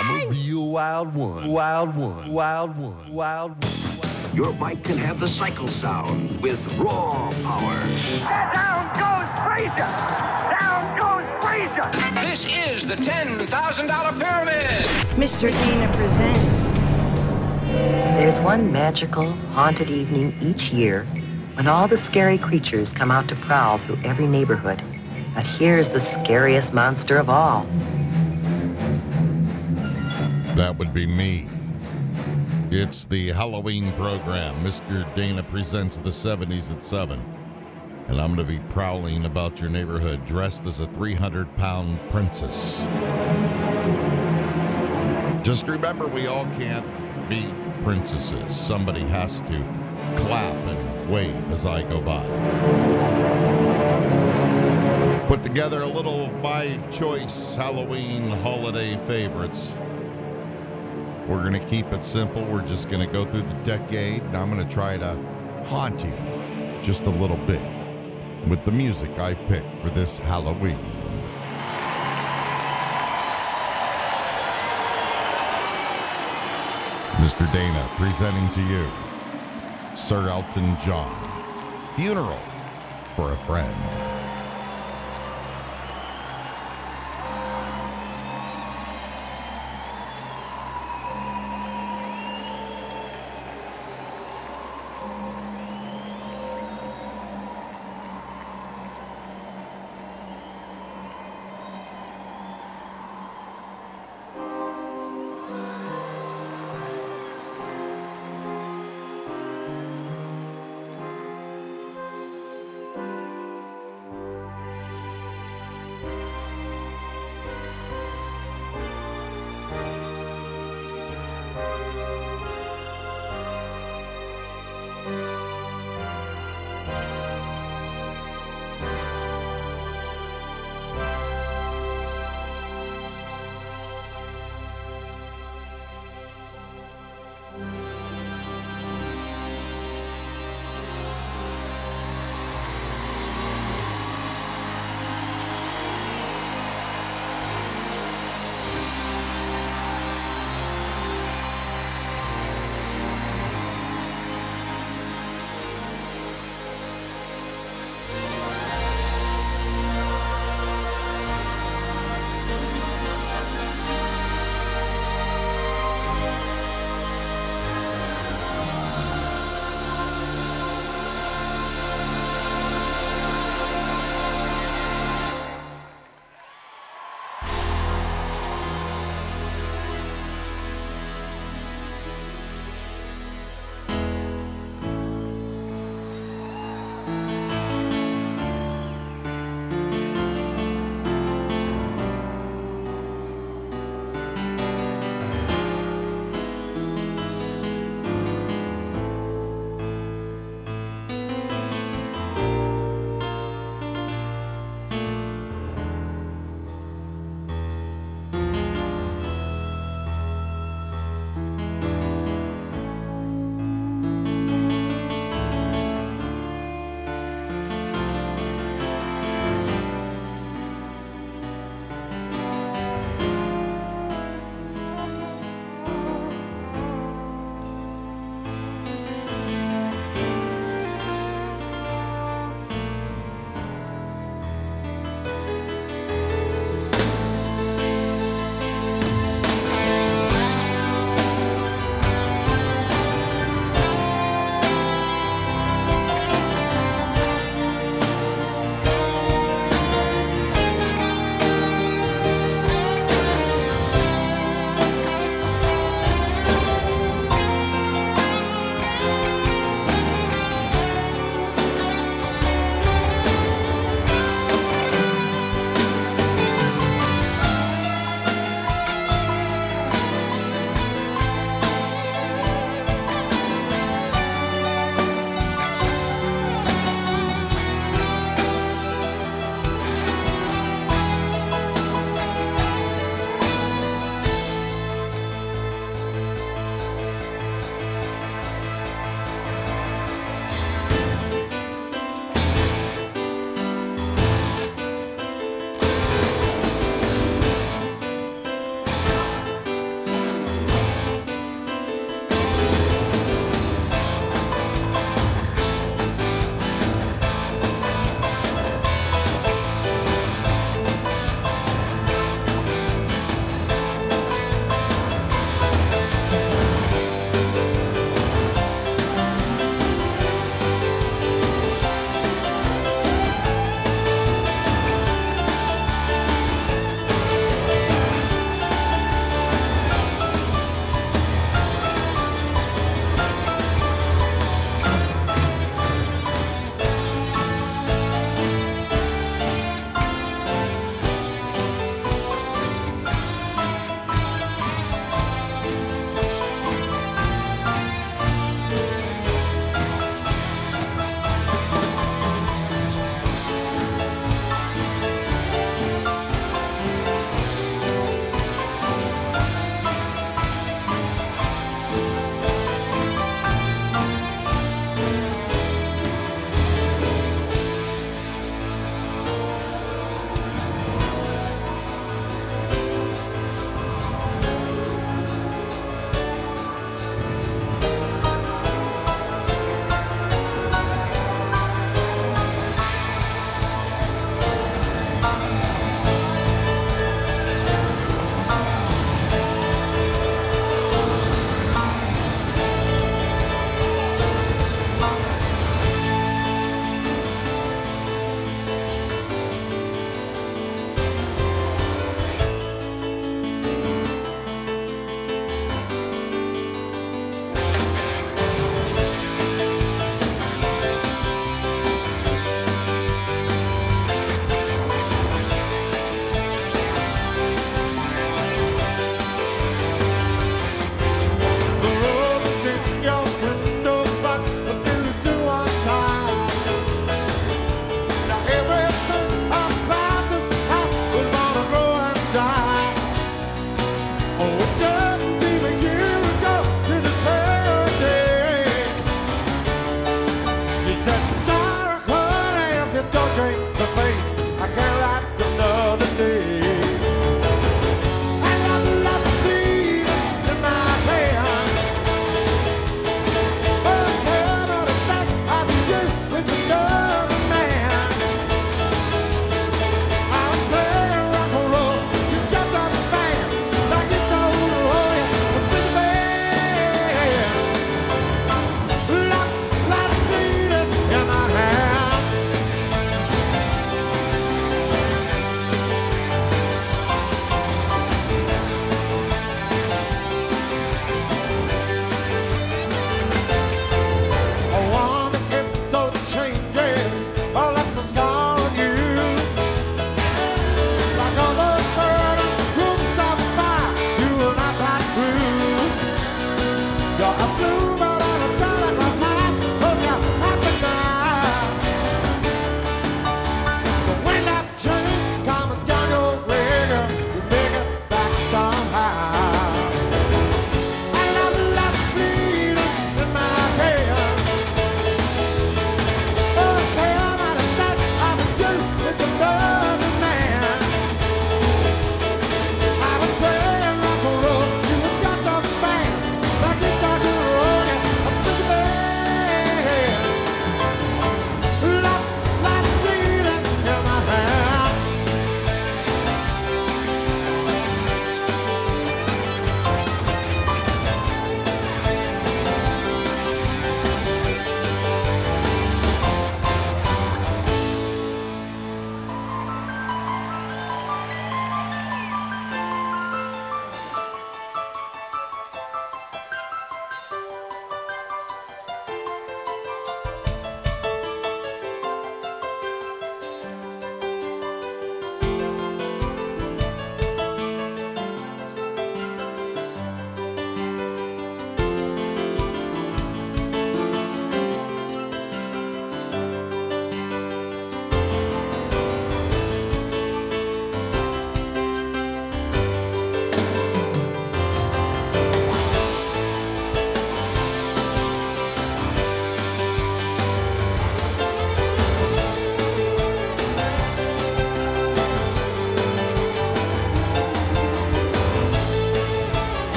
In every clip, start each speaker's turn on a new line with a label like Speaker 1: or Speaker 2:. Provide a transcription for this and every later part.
Speaker 1: I'm a real wild one. Wild one. Wild one. Wild one.
Speaker 2: Your bike can have the cycle sound with raw power.
Speaker 3: Down goes Frazier! Down goes Frazier!
Speaker 4: This is the $10,000 pyramid.
Speaker 5: Mr. Dana presents.
Speaker 6: There's one magical, haunted evening each year when all the scary creatures come out to prowl through every neighborhood. But here's the scariest monster of all.
Speaker 7: That would be me. It's the Halloween program. Mr. Dana presents the 70s at 7. And I'm going to be prowling about your neighborhood dressed as a 300 pound princess. Just remember, we all can't be princesses. Somebody has to clap and wave as I go by. Put together a little of my choice Halloween holiday favorites. We're going to keep it simple. We're just going to go through the decade, and I'm going to try to haunt you just a little bit with the music I've picked for this Halloween. Mr. Dana presenting to you Sir Elton John, Funeral for a Friend.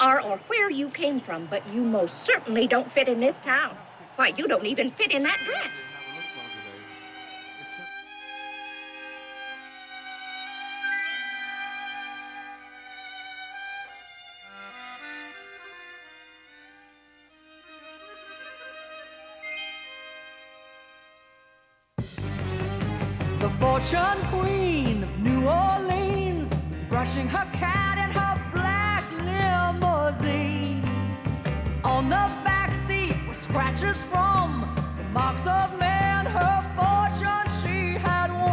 Speaker 8: are or where you came from, but you most certainly don't fit in this town. Why, you don't even fit in that dress.
Speaker 9: The fortune queen of New Orleans is brushing her cat the backseat were scratches from the marks of man, her fortune she had won.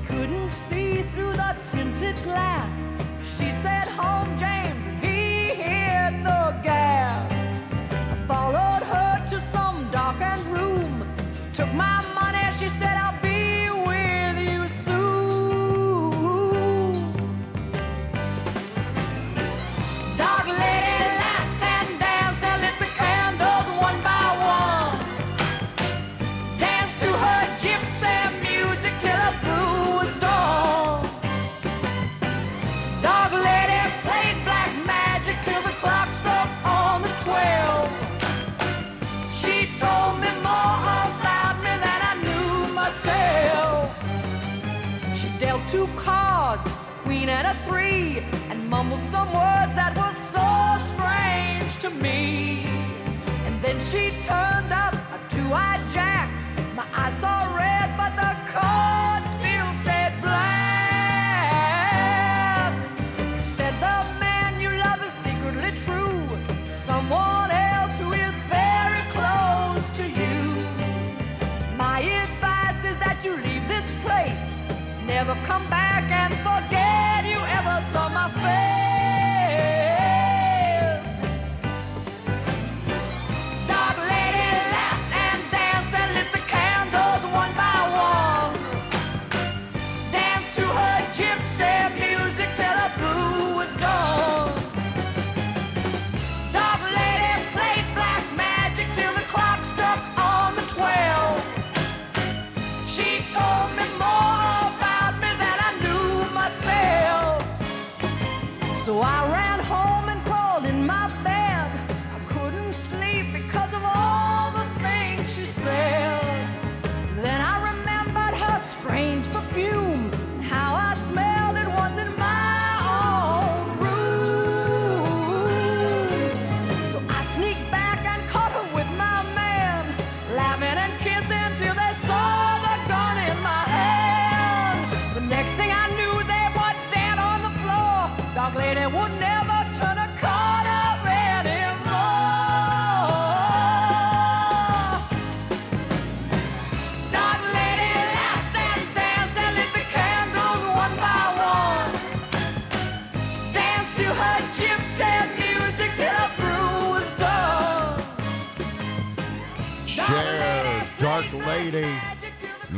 Speaker 9: He couldn't see through the tinted glass. She said, Home, James, and he hit the gas. I followed her to some darkened room. She took my a queen and a three, and mumbled some words that were so strange to me. And then she turned up a two-eyed jack. My eyes saw red, but the card still stayed black. She said the man you love is secretly true to someone else who is very close to you. My advice is that you leave this place, never come back saw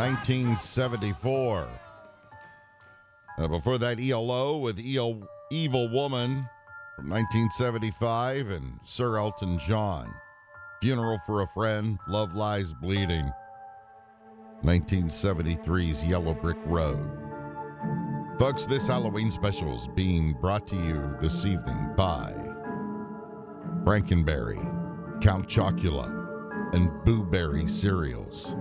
Speaker 7: 1974. Uh, before that, ELO with EL, Evil Woman from 1975 and Sir Elton John. Funeral for a Friend, Love Lies Bleeding. 1973's Yellow Brick Road. Folks, this Halloween special is being brought to you this evening by Frankenberry, Count Chocula, and Booberry cereals.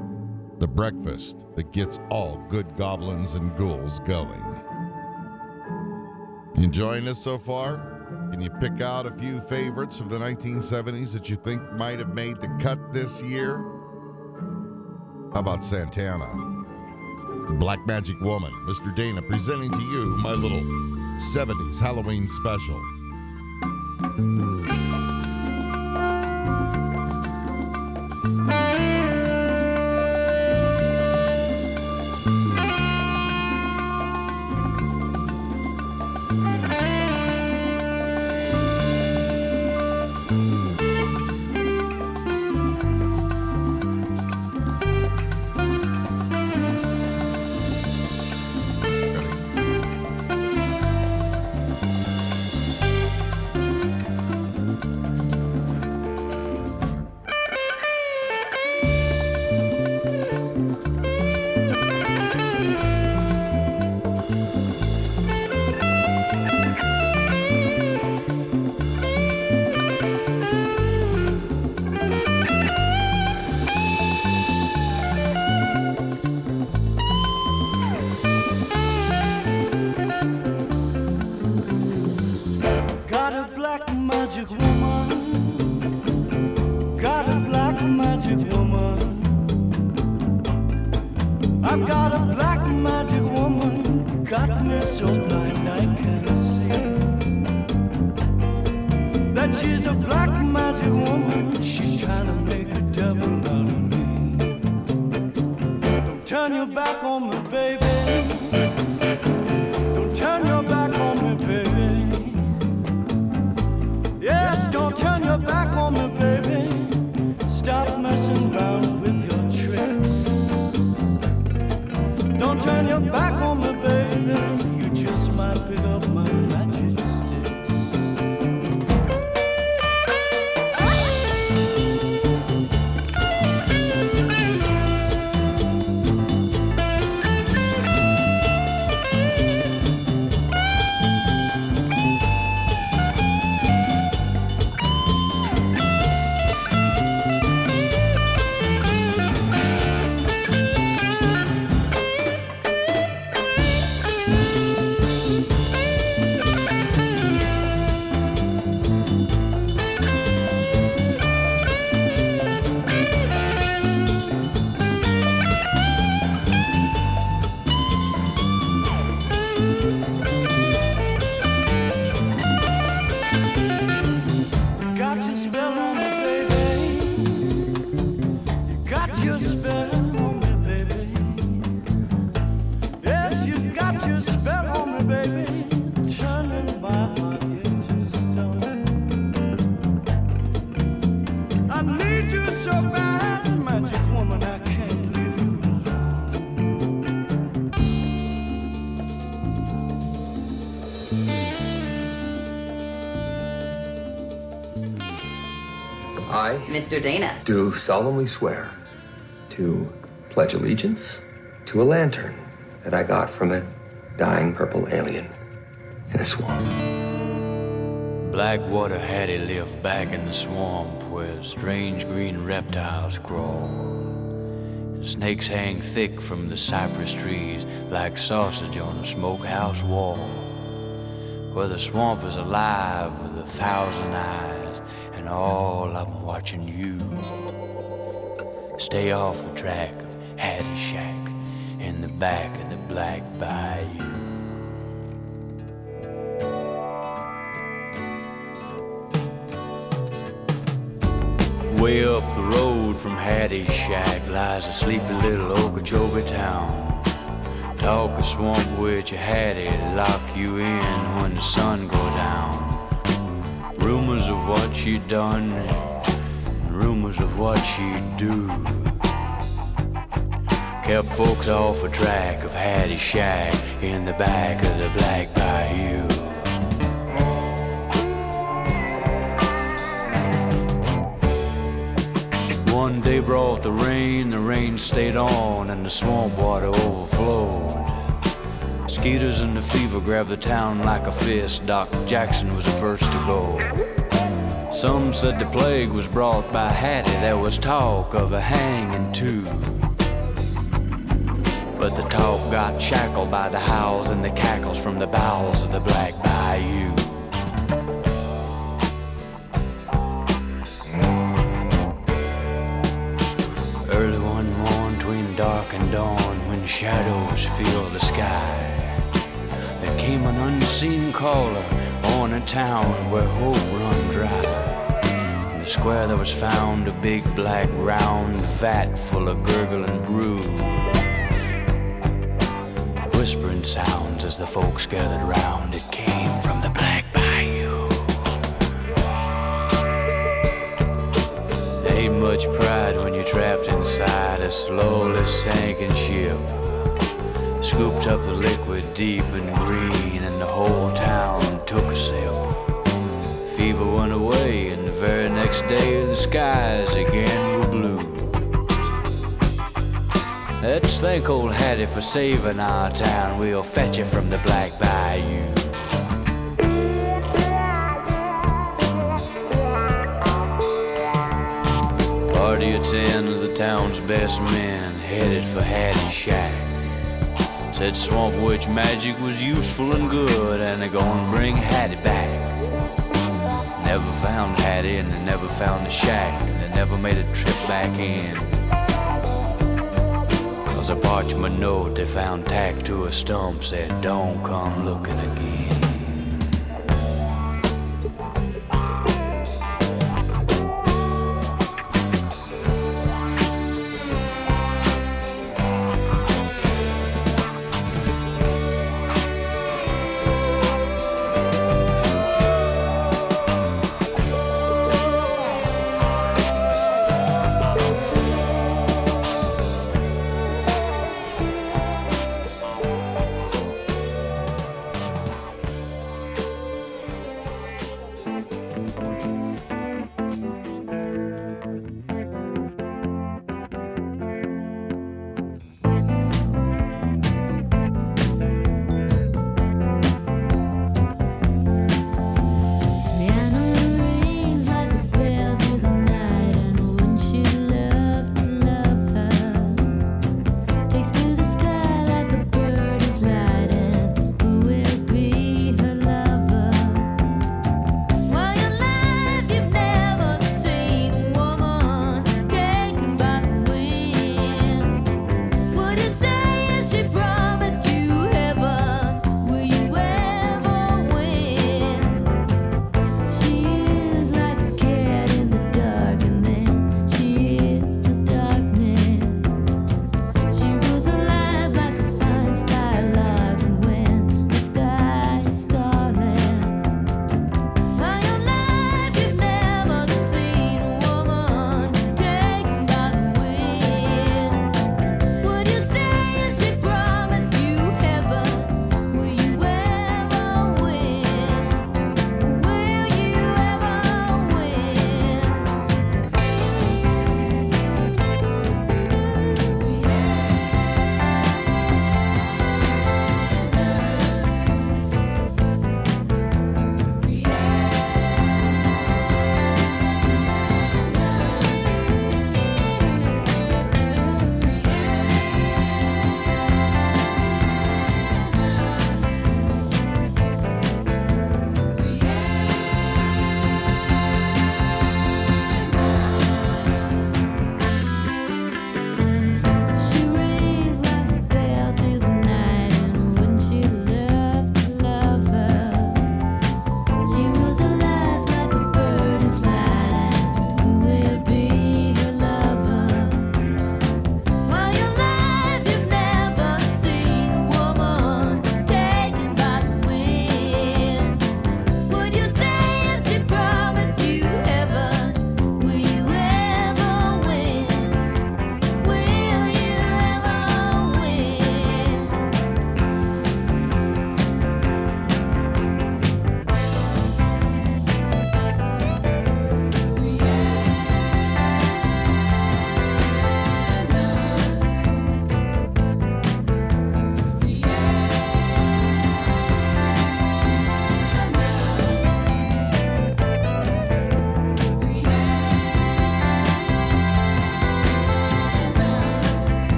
Speaker 7: The breakfast that gets all good goblins and ghouls going. Enjoying this so far? Can you pick out a few favorites from the 1970s that you think might have made the cut this year? How about Santana? Black Magic Woman, Mr. Dana presenting to you my little 70s Halloween special.
Speaker 10: Mr. Dana.
Speaker 11: do solemnly swear to pledge allegiance to a lantern that I got from a dying purple alien in a swamp.
Speaker 12: Blackwater Hattie lived back in the swamp where strange green reptiles crawl. And snakes hang thick from the cypress trees like sausage on a smokehouse wall. Where the swamp is alive with a thousand eyes, and all 'em watching you. Stay off the track of Hattie Shack in the back of the Black Bayou. Way up the road from Hattie's shack lies a sleepy little Okeechobee town. Talk a swamp witch Hattie, lock you in when the sun go down. Rumors of what she done, rumors of what she'd do. Kept folks off a track of Hattie's shack in the back of the Black Bayou. One day brought the rain, the rain stayed on, and the swamp water overflowed. Skeeters and the fever grabbed the town like a fist. Doc Jackson was the first to go. Some said the plague was brought by Hattie. There was talk of a hanging too. But the talk got shackled by the howls and the cackles from the bowels of the Black Bayou. Early one morn, between dark and dawn, when shadows fill the sky, came an unseen caller on a town where hope run dry. In the square there was found a big black round vat full of gurgling brew. Whispering sounds as the folks gathered round. It came from the Black Bayou. There ain't much pride when you're trapped inside a slowly sinking ship. Scooped up the liquid deep and green, and the whole town took a sip. Fever went away, and the very next day the skies again were blue. Let's thank old Hattie for saving our town. We'll fetch you from the Black Bayou. Party of ten of the town's best men headed for Hattie's shack. Said Swamp Witch magic was useful and good, and they're gonna bring Hattie back. Never found Hattie, and they never found the shack. And they never made a trip back in. Was a parchment note they found tacked to a stump said, Don't come looking again.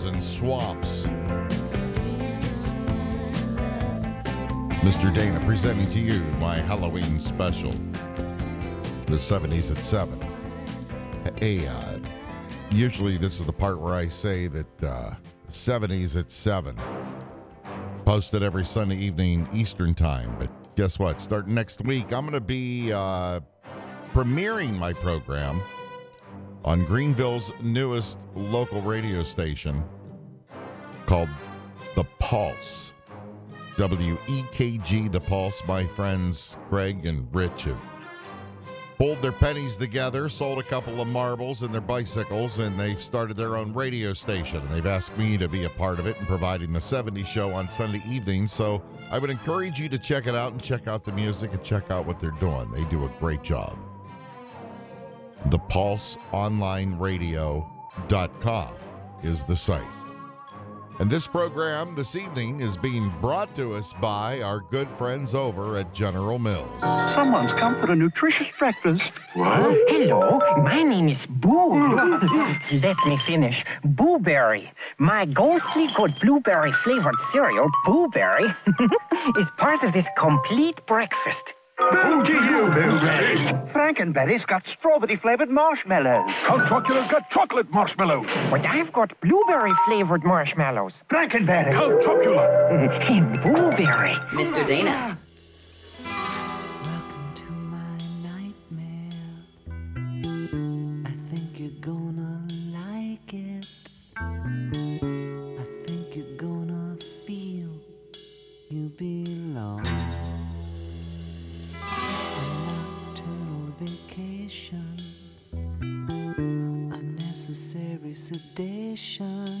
Speaker 7: Witches, and swamps. Mr. Dana presenting to you my Halloween special, the 70s at 7. Hey, uh, usually this is the part where I say that uh, 70s at 7. Posted every Sunday evening Eastern Time. But guess what? Starting next week, I'm going to be uh, premiering my program on Greenville's newest local radio station called The Pulse. WEKG The Pulse. My friends Greg and Rich have pulled their pennies together, sold a couple of marbles and their bicycles, and they've started their own radio station. And they've asked me to be a part of it and providing the 70s show on Sunday evenings. So I would encourage you to check it out and check out the music and check out what they're doing. They do a great job. ThePulseOnlineRadio.com is the site. And this program this evening is being brought to us by our good friends over at General Mills.
Speaker 10: Someone's come for a nutritious breakfast.
Speaker 13: What? Oh, hello, my name is Boo. Let me finish. Booberry. My ghostly good blueberry flavored cereal, Booberry, is part of this complete breakfast.
Speaker 10: Boo to you, Blueberry. Frankenberry's got strawberry flavored marshmallows.
Speaker 14: Count Chocula's got chocolate marshmallows.
Speaker 13: But I've got blueberry flavored marshmallows.
Speaker 10: Frankenberry.
Speaker 14: Count Chocula.
Speaker 13: and Booberry.
Speaker 15: Mr. Dana.
Speaker 12: Sedation.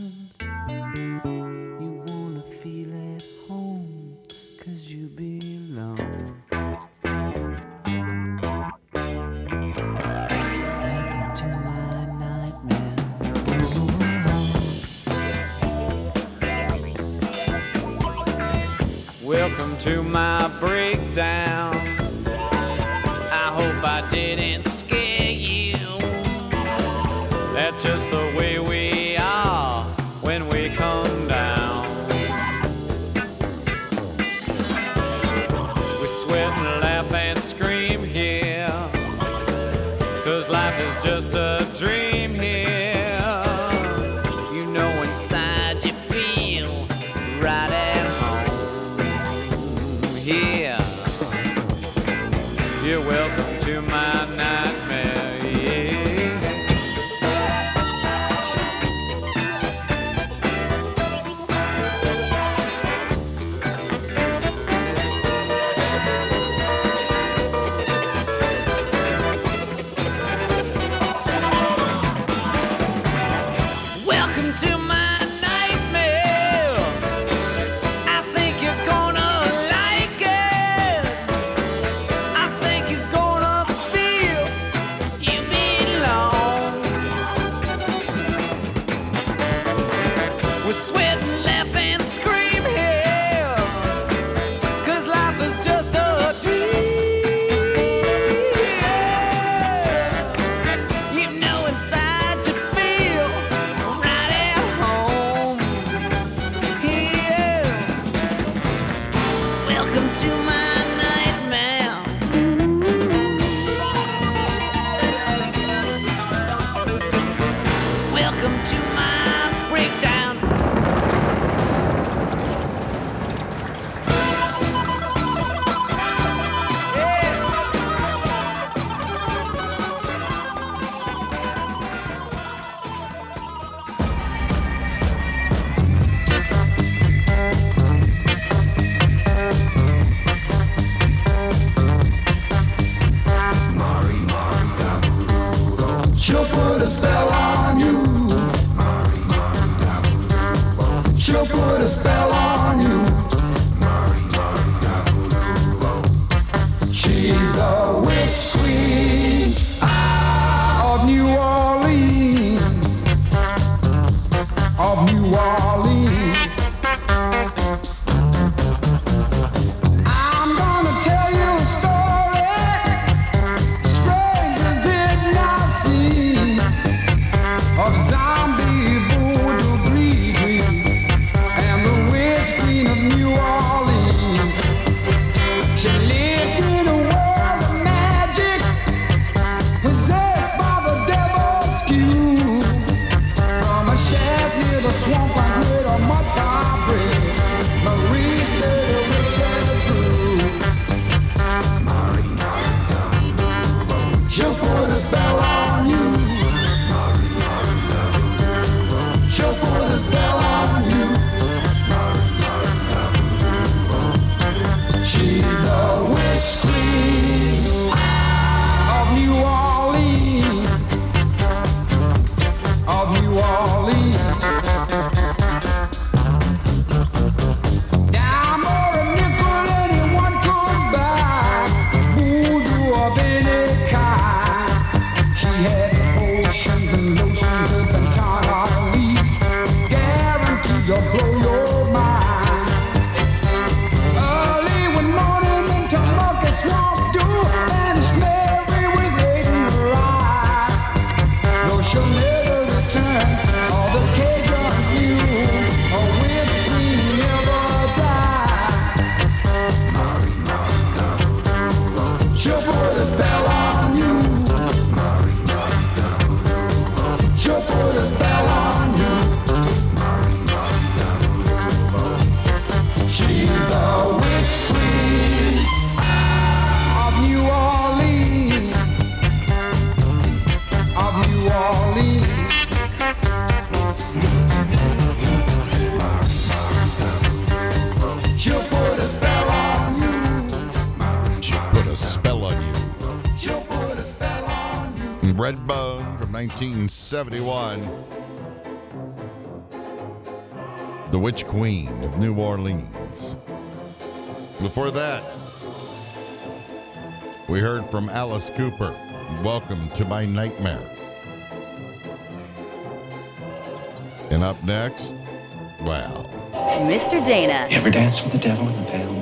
Speaker 16: Just a dream here.
Speaker 7: 1971. The Witch Queen of New Orleans. Before that, we heard from Alice Cooper. Welcome to my nightmare. And up next, wow.
Speaker 17: Mr. Dana.
Speaker 18: You ever dance with the devil in the pale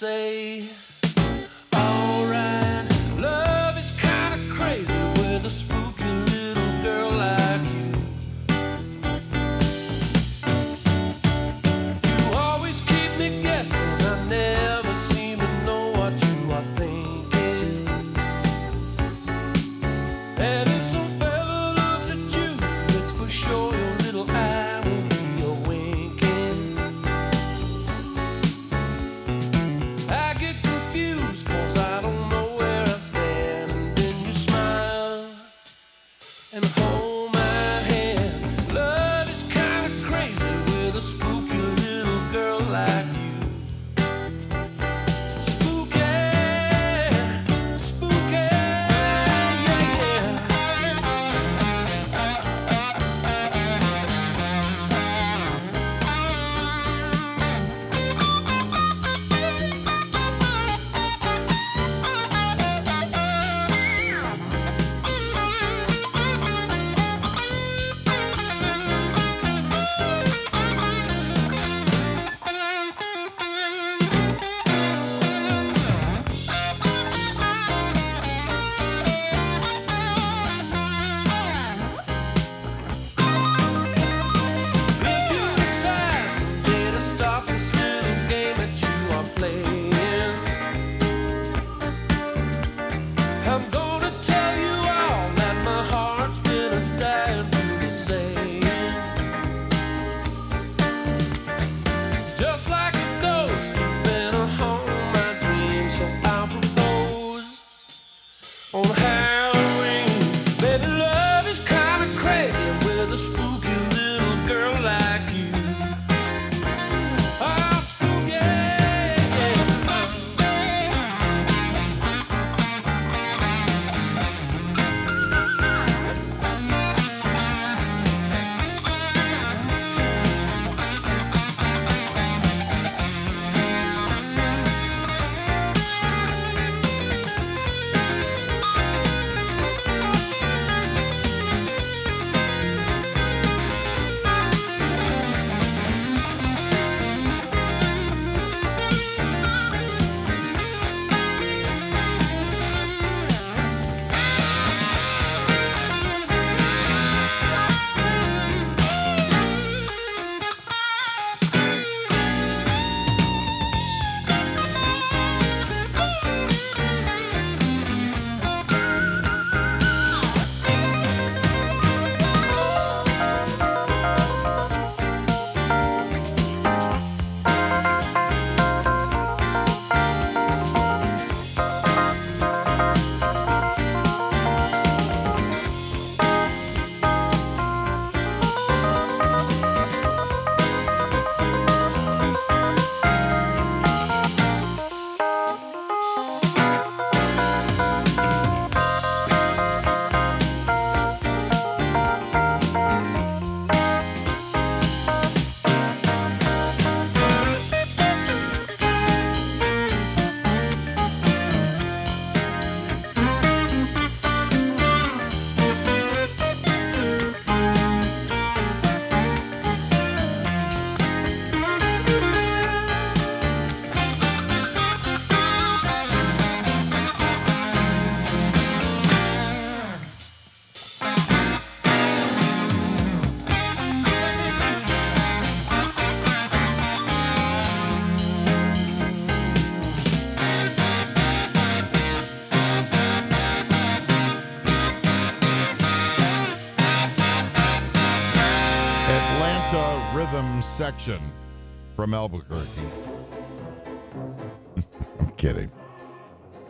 Speaker 19: say,
Speaker 7: Section from Albuquerque. I'm kidding.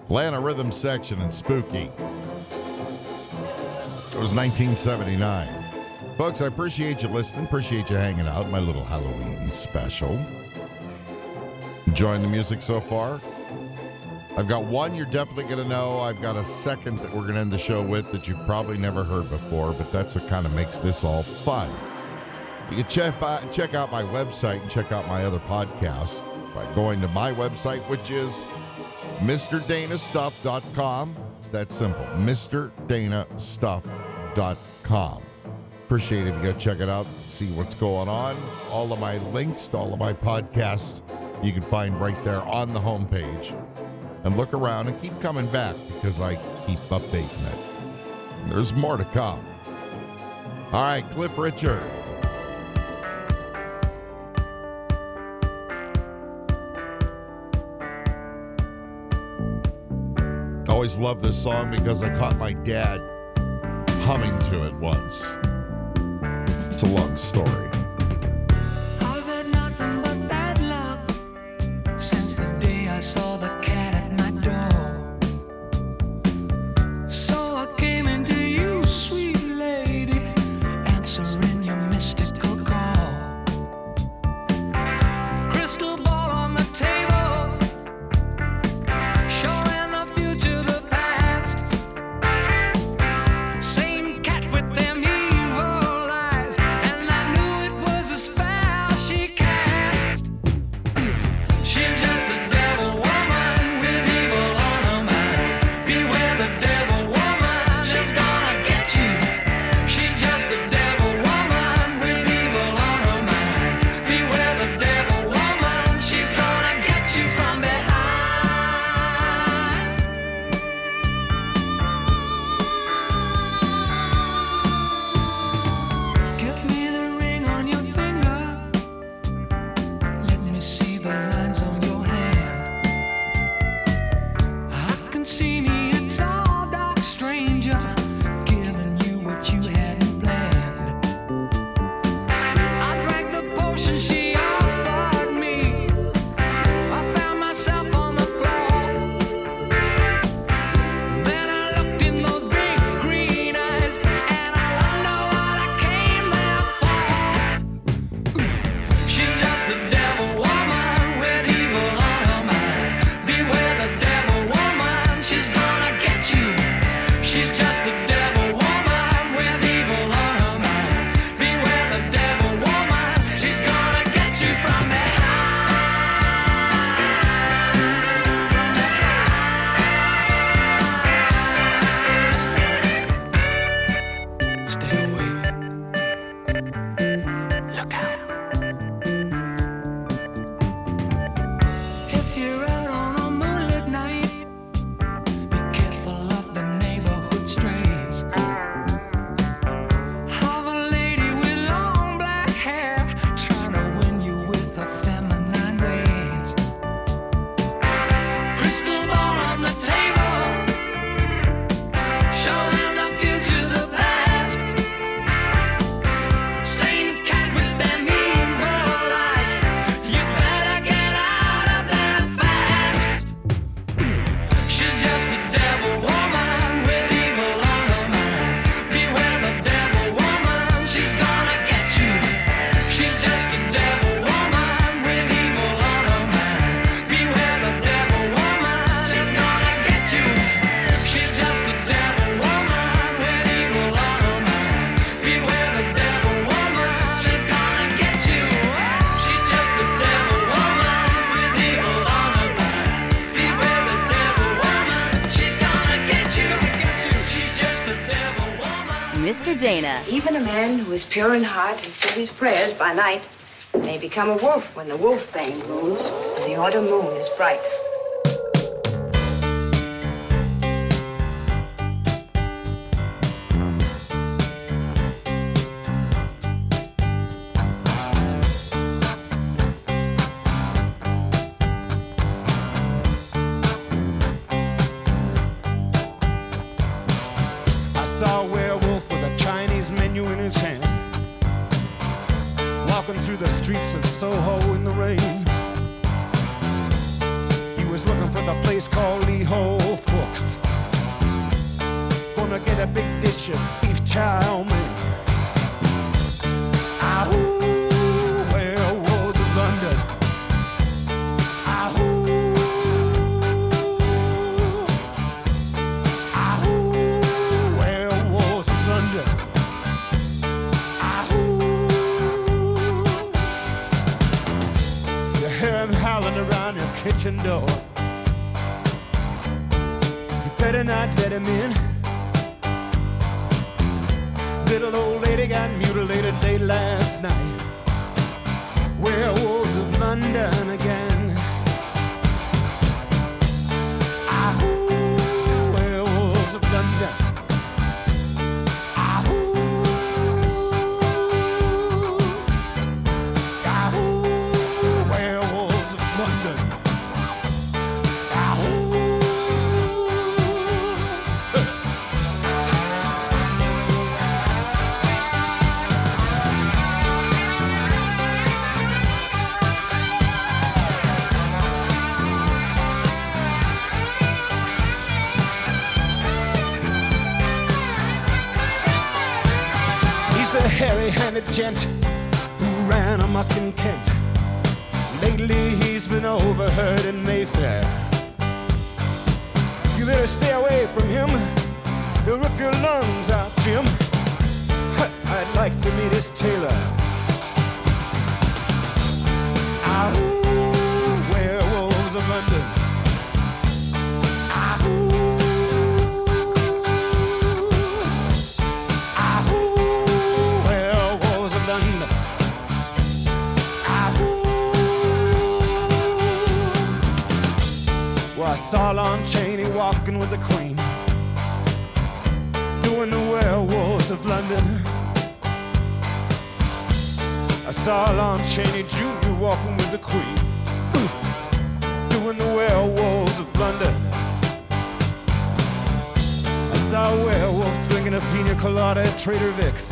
Speaker 7: Atlanta Rhythm Section and Spooky. It was 1979. Folks, I appreciate you listening. Appreciate you hanging out. My little Halloween special. Enjoying the music so far? I've got one you're definitely going to know. I've got a second that we're going to end the show with that you've probably never heard before, but that's what kind of makes this all fun. You can check, by, check out my website and check out my other podcasts by going to my website, which is MrDanaStuff.com. It's that simple. MrDanaStuff.com. Appreciate it if you go check it out, see what's going on. All of my links to all of my podcasts
Speaker 20: you can find right there on the homepage. And look around and keep coming back because I keep updating it. There's more to come. All right, Cliff Richard. always loved this song because I caught my dad humming to it once. It's a long story.
Speaker 15: Dana.
Speaker 21: Even a man who is pure in heart and says his prayers by night may become a wolf when the wolf bane rules and the autumn moon is bright. Gent Trader Vic's.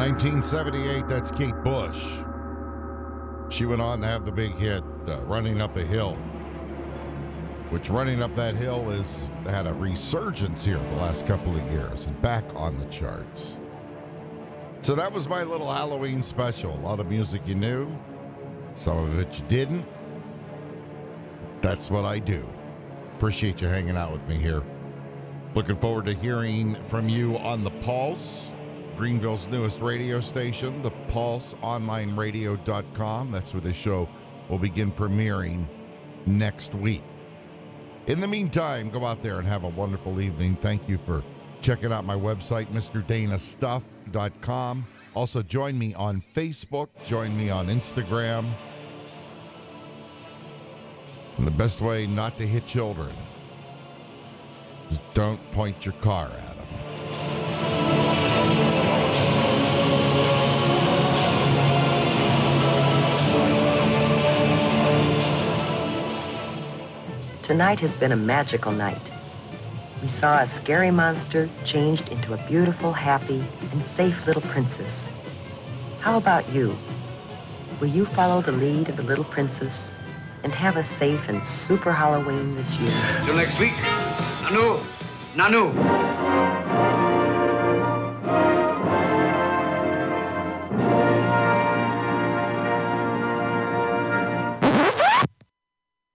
Speaker 7: 1978, that's Kate Bush. She went on to have the big hit, uh, Running Up a Hill, which Running Up That Hill has had a resurgence here the last couple of years and back on the charts. So that was my little Halloween special. A lot of music you knew, some of it you didn't. That's what I do. Appreciate you hanging out with me here. Looking forward to hearing from you on The Pulse, Greenville's newest radio station, the pulseonlineradio.com. That's where the show will begin premiering next week. In the meantime, go out there and have a wonderful evening. Thank you for checking out my website, MrDanaStuff.com. Also, join me on Facebook, join me on Instagram. And the best way not to hit children is don't point your car at
Speaker 6: Tonight has been a magical night. We saw a scary monster changed into a beautiful, happy, and safe little princess. How about you? Will you follow the lead of the little princess and have a safe and super Halloween this year?
Speaker 4: Till next week. Nanu. Nanu.